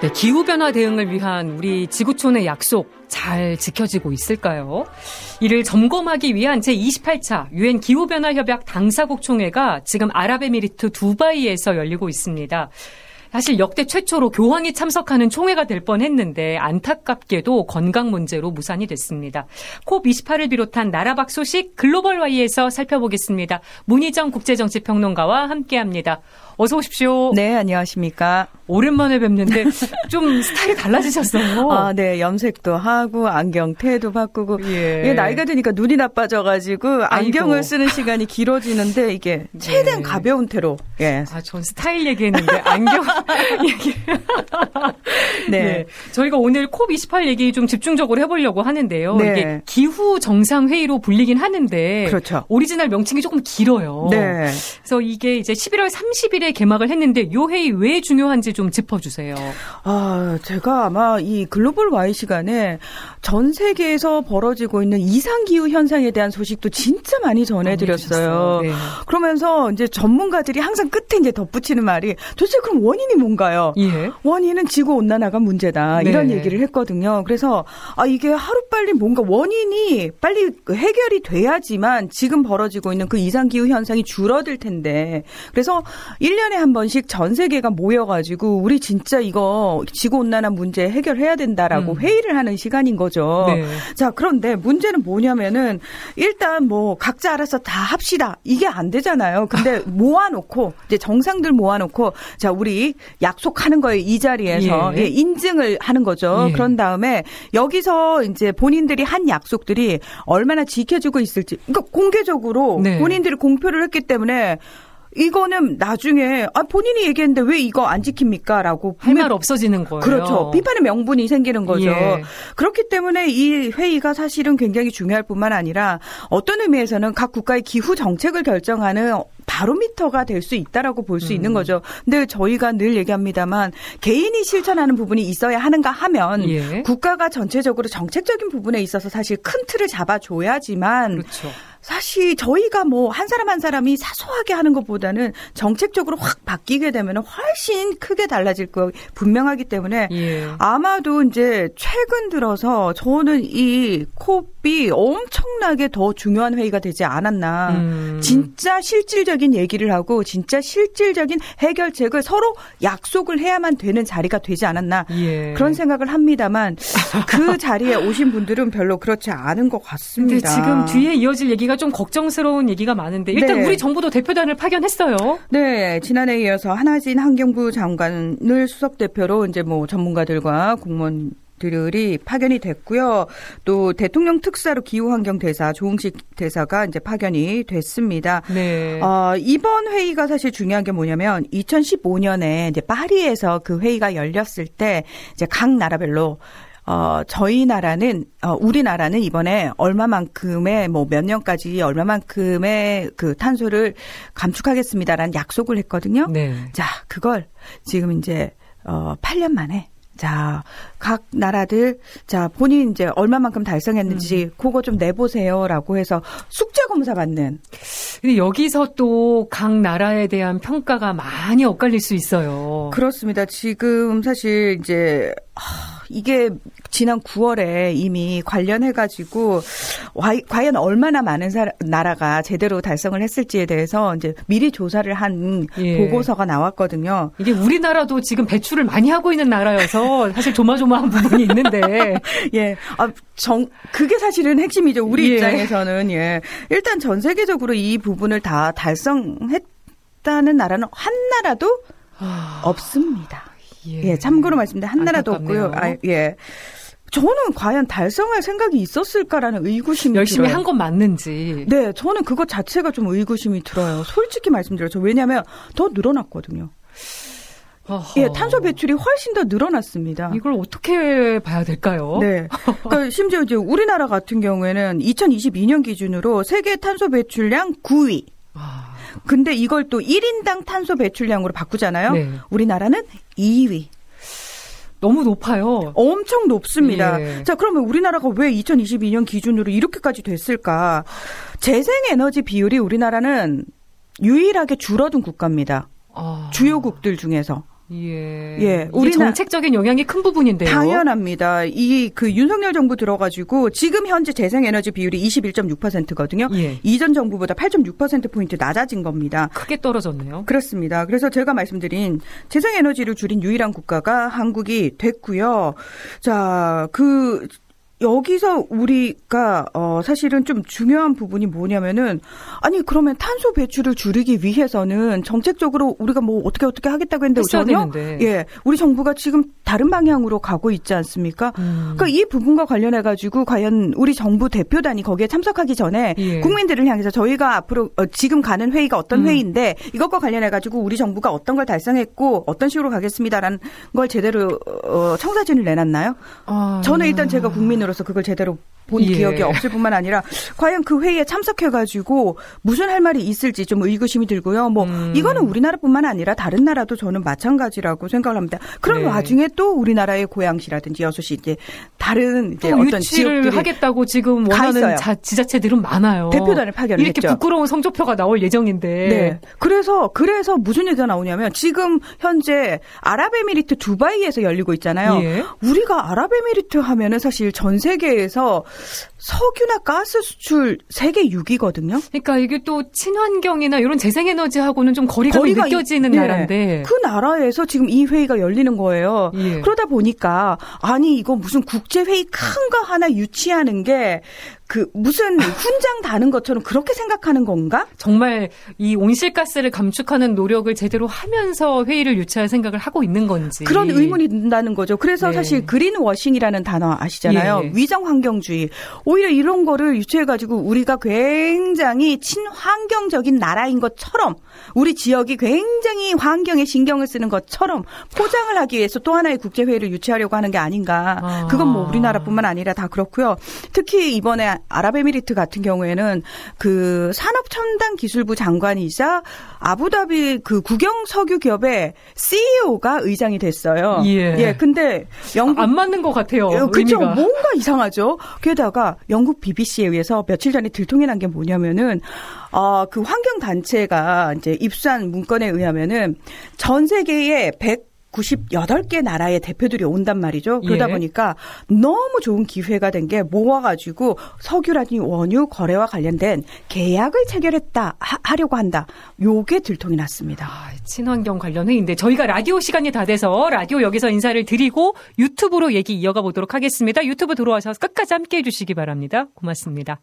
네, 기후변화 대응을 위한 우리 지구촌의 약속 잘 지켜지고 있을까요? 이를 점검하기 위한 제28차 유엔 기후변화 협약 당사국 총회가 지금 아랍에미리트 두바이에서 열리고 있습니다. 사실 역대 최초로 교황이 참석하는 총회가 될 뻔했는데 안타깝게도 건강 문제로 무산이 됐습니다. 콥28을 비롯한 나라 밖 소식 글로벌 와이에서 살펴보겠습니다. 문희정 국제정치평론가와 함께합니다. 어서 오십시오. 네, 안녕하십니까. 오랜만에 뵙는데 좀 스타일이 달라지셨어요. 아, 네. 염색도 하고 안경 테도 바꾸고 예. 예 나이가 드니까 눈이 나빠져 가지고 안경을 아이고. 쓰는 시간이 길어지는데 이게 최대한 네. 가벼운 테로. 예. 아, 전 스타일 얘기했는데 안경 얘기. 네. 네. 저희가 오늘 COP28 얘기 좀 집중적으로 해 보려고 하는데요. 네. 이게 기후 정상 회의로 불리긴 하는데 그렇죠. 오리지널 명칭이 조금 길어요. 네. 그래서 이게 이제 11월 30일에 개막을 했는데 요 회의 왜 중요한지 좀 짚어주세요. 아, 제가 아마 이 글로벌 와이 시간에 전 세계에서 벌어지고 있는 이상 기후 현상에 대한 소식도 진짜 많이 전해드렸어요. 네. 그러면서 이제 전문가들이 항상 끝에 이제 덧붙이는 말이 도대체 그럼 원인이 뭔가요? 예. 원인은 지구 온난화가 문제다 네. 이런 얘기를 했거든요. 그래서 아 이게 하루 빨리 뭔가 원인이 빨리 해결이 돼야지만 지금 벌어지고 있는 그 이상 기후 현상이 줄어들 텐데 그래서 1년에 한 번씩 전 세계가 모여가지고 우리 진짜 이거 지구 온난화 문제 해결해야 된다라고 음. 회의를 하는 시간인 거죠. 네. 자, 그런데 문제는 뭐냐면은 일단 뭐 각자 알아서 다 합시다. 이게 안 되잖아요. 근데 모아놓고 이제 정상들 모아놓고 자, 우리 약속하는 거예요. 이 자리에서 예. 예, 인증을 하는 거죠. 예. 그런 다음에 여기서 이제 본인들이 한 약속들이 얼마나 지켜지고 있을지 그러니까 공개적으로 네. 본인들이 공표를 했기 때문에 이거는 나중에 아 본인이 얘기했는데 왜 이거 안 지킵니까?라고 할 말 없어지는 거예요. 그렇죠. 비판의 명분이 생기는 거죠. 예. 그렇기 때문에 이 회의가 사실은 굉장히 중요할 뿐만 아니라 어떤 의미에서는 각 국가의 기후 정책을 결정하는 바로미터가 될 수 있다라고 볼수 음. 있는 거죠. 근데 저희가 늘 얘기합니다만 개인이 실천하는 부분이 있어야 하는가 하면 예. 국가가 전체적으로 정책적인 부분에 있어서 사실 큰 틀을 잡아줘야지만 그렇죠. 사실 저희가 뭐 한 사람 한 사람이 사소하게 하는 것보다는 정책적으로 확 바뀌게 되면 훨씬 크게 달라질 거 분명하기 때문에 예. 아마도 이제 최근 들어서 저는 이 콥이 엄청나게 더 중요한 회의가 되지 않았나. 음. 진짜 실질적인 얘기를 하고 진짜 실질적인 해결책을 서로 약속을 해야만 되는 자리가 되지 않았나. 예. 그런 생각을 합니다만 그 자리에 오신 분들은 별로 그렇지 않은 것 같습니다. 지금 뒤에 이어질 얘기가 좀 걱정스러운 얘기가 많은데 일단 네. 우리 정부도 대표단을 파견했어요. 네, 지난해에 이어서 한하진 환경부 장관을 수석 대표로 이제 뭐 전문가들과 공무원 들이 파견이 됐고요. 또 대통령 특사로 기후환경 대사 조응식 대사가 이제 파견이 됐습니다. 네. 어, 이번 회의가 사실 중요한 게 뭐냐면 2015년에 이제 파리에서 그 회의가 열렸을 때 이제 각 나라별로 어, 저희 나라는, 어, 우리나라는 이번에 얼마만큼의 뭐 몇 년까지 얼마만큼의 그 탄소를 감축하겠습니다라는 약속을 했거든요. 네. 자, 그걸 지금 이제, 어, 8년 만에 자, 각 나라들, 자, 본인 이제 얼마만큼 달성했는지, 음. 그거 좀 내보세요 라고 해서 숙제 검사 받는. 근데 여기서 또 각 나라에 대한 평가가 많이 엇갈릴 수 있어요. 그렇습니다. 지금 사실 이제, 이게 지난 9월에 이미 관련해가지고 과연 얼마나 많은 사람, 나라가 제대로 달성을 했을지에 대해서 이제 미리 조사를 한 예. 보고서가 나왔거든요. 이게 우리나라도 지금 배출을 많이 하고 있는 나라여서 사실 조마조마한 부분이 있는데 예, 아, 정 그게 사실은 핵심이죠. 우리 예. 입장에서는 예, 일단 전 세계적으로 이 부분을 다 달성했다는 나라는 한 나라도 아... 없습니다. 예. 예, 참고로 말씀드린 한 나라도 없고요. 아, 예. 저는 과연 달성할 생각이 있었을까라는 의구심이 열심히 한 건 맞는지. 네, 저는 그것 자체가 좀 의구심이 들어요. 솔직히 말씀드려요. 저 왜냐하면 더 늘어났거든요. 어허. 예, 탄소 배출이 훨씬 더 늘어났습니다. 이걸 어떻게 봐야 될까요? 네. 그러니까 심지어 이제 우리나라 같은 경우에는 2022년 기준으로 세계 탄소 배출량 9위. 아. 근데 이걸 또 1인당 탄소 배출량으로 바꾸잖아요. 네. 우리나라는 2위. 너무 높아요. 엄청 높습니다. 예. 자, 그러면 우리나라가 왜 2022년 기준으로 이렇게까지 됐을까? 재생에너지 비율이 우리나라는 유일하게 줄어든 국가입니다. 아. 주요국들 중에서. 예. 예. 우리 정책적인 영향이 큰 부분인데요. 당연합니다. 이 그 윤석열 정부 들어가지고 지금 현재 재생에너지 비율이 21.6%거든요. 예. 이전 정부보다 8.6% 포인트 낮아진 겁니다. 크게 떨어졌네요. 그렇습니다. 그래서 제가 말씀드린 재생에너지를 줄인 유일한 국가가 한국이 됐고요. 자, 그 여기서 우리가 어 사실은 좀 중요한 부분이 뭐냐면은 아니 그러면 탄소 배출을 줄이기 위해서는 정책적으로 우리가 뭐 어떻게 어떻게 하겠다고 했는데 전혀 예 우리 정부가 지금 다른 방향으로 가고 있지 않습니까? 음. 그러니까 이 부분과 관련해 가지고 과연 우리 정부 대표단이 거기에 참석하기 전에 예. 국민들을 향해서 저희가 앞으로 어, 지금 가는 회의가 어떤 음. 회의인데 이것과 관련해 가지고 우리 정부가 어떤 걸 달성했고 어떤 식으로 가겠습니다라는 걸 제대로 어, 청사진을 내놨나요? 아. 저는 일단 제가 국민으로 들어서 그걸 제대로 본 예. 기억이 없을 뿐만 아니라 과연 그 회의에 참석해가지고 무슨 할 말이 있을지 좀 의구심이 들고요. 뭐 음. 이거는 우리나라뿐만 아니라 다른 나라도 저는 마찬가지라고 생각을 합니다. 그런 네. 와중에 또 우리나라의 고양시라든지 여수시 이제 다른 이제 어떤 지역들이 하겠다고 지금 원하는 자, 지자체들은 많아요. 대표단을 파견을 이렇게 했죠. 부끄러운 성적표가 나올 예정인데. 네. 그래서 그래서 무슨 얘기가 나오냐면 지금 현재 아랍에미리트 두바이에서 열리고 있잖아요. 예. 우리가 아랍에미리트 하면은 사실 전 세계에서 석유나 가스 수출 세계 6위거든요. 그러니까 이게 또 친환경이나 이런 재생에너지하고는 좀 거리가, 거리가 느껴지는 이, 네. 나라인데 그 나라에서 지금 이 회의가 열리는 거예요. 예. 그러다 보니까 아니 이거 무슨 국제 회의 큰거 하나 유치하는 게 그 무슨 훈장 다는 것처럼 그렇게 생각하는 건가? 정말 이 온실가스를 감축하는 노력을 제대로 하면서 회의를 유치할 생각을 하고 있는 건지 그런 의문이 든다는 거죠. 그래서 네. 사실 그린 워싱이라는 단어 아시잖아요. 예. 위장 환경주의. 오히려 이런 거를 유치해 가지고 우리가 굉장히 친환경적인 나라인 것처럼 우리 지역이 굉장히 환경에 신경을 쓰는 것처럼 포장을 하기 위해서 또 하나의 국제 회의를 유치하려고 하는 게 아닌가. 아. 그건 뭐 우리나라뿐만 아니라 다 그렇고요. 특히 이번에 아랍에미리트 같은 경우에는 그 산업첨단 기술부 장관이자 아부다비 그 국영 석유 기업의 CEO가 의장이 됐어요. 예. 예. 근데 영국 안 맞는 것 같아요. 그렇죠. 뭔가 이상하죠. 게다가 영국 BBC에 의해서 며칠 전에 들통이 난 게 뭐냐면은 어, 그 환경 단체가 이제 입수한 문건에 의하면은 전 세계에 100 98개 나라의 대표들이 온단 말이죠. 그러다 예. 보니까 너무 좋은 기회가 된 게 모아가지고 석유라든지 원유 거래와 관련된 계약을 체결했다 하, 려고 한다. 요게 들통이 났습니다. 아, 친환경 관련 회의인데 저희가 라디오 시간이 다 돼서 라디오 여기서 인사를 드리고 유튜브로 얘기 이어가 보도록 하겠습니다. 유튜브 들어와서 끝까지 함께 해 주시기 바랍니다. 고맙습니다.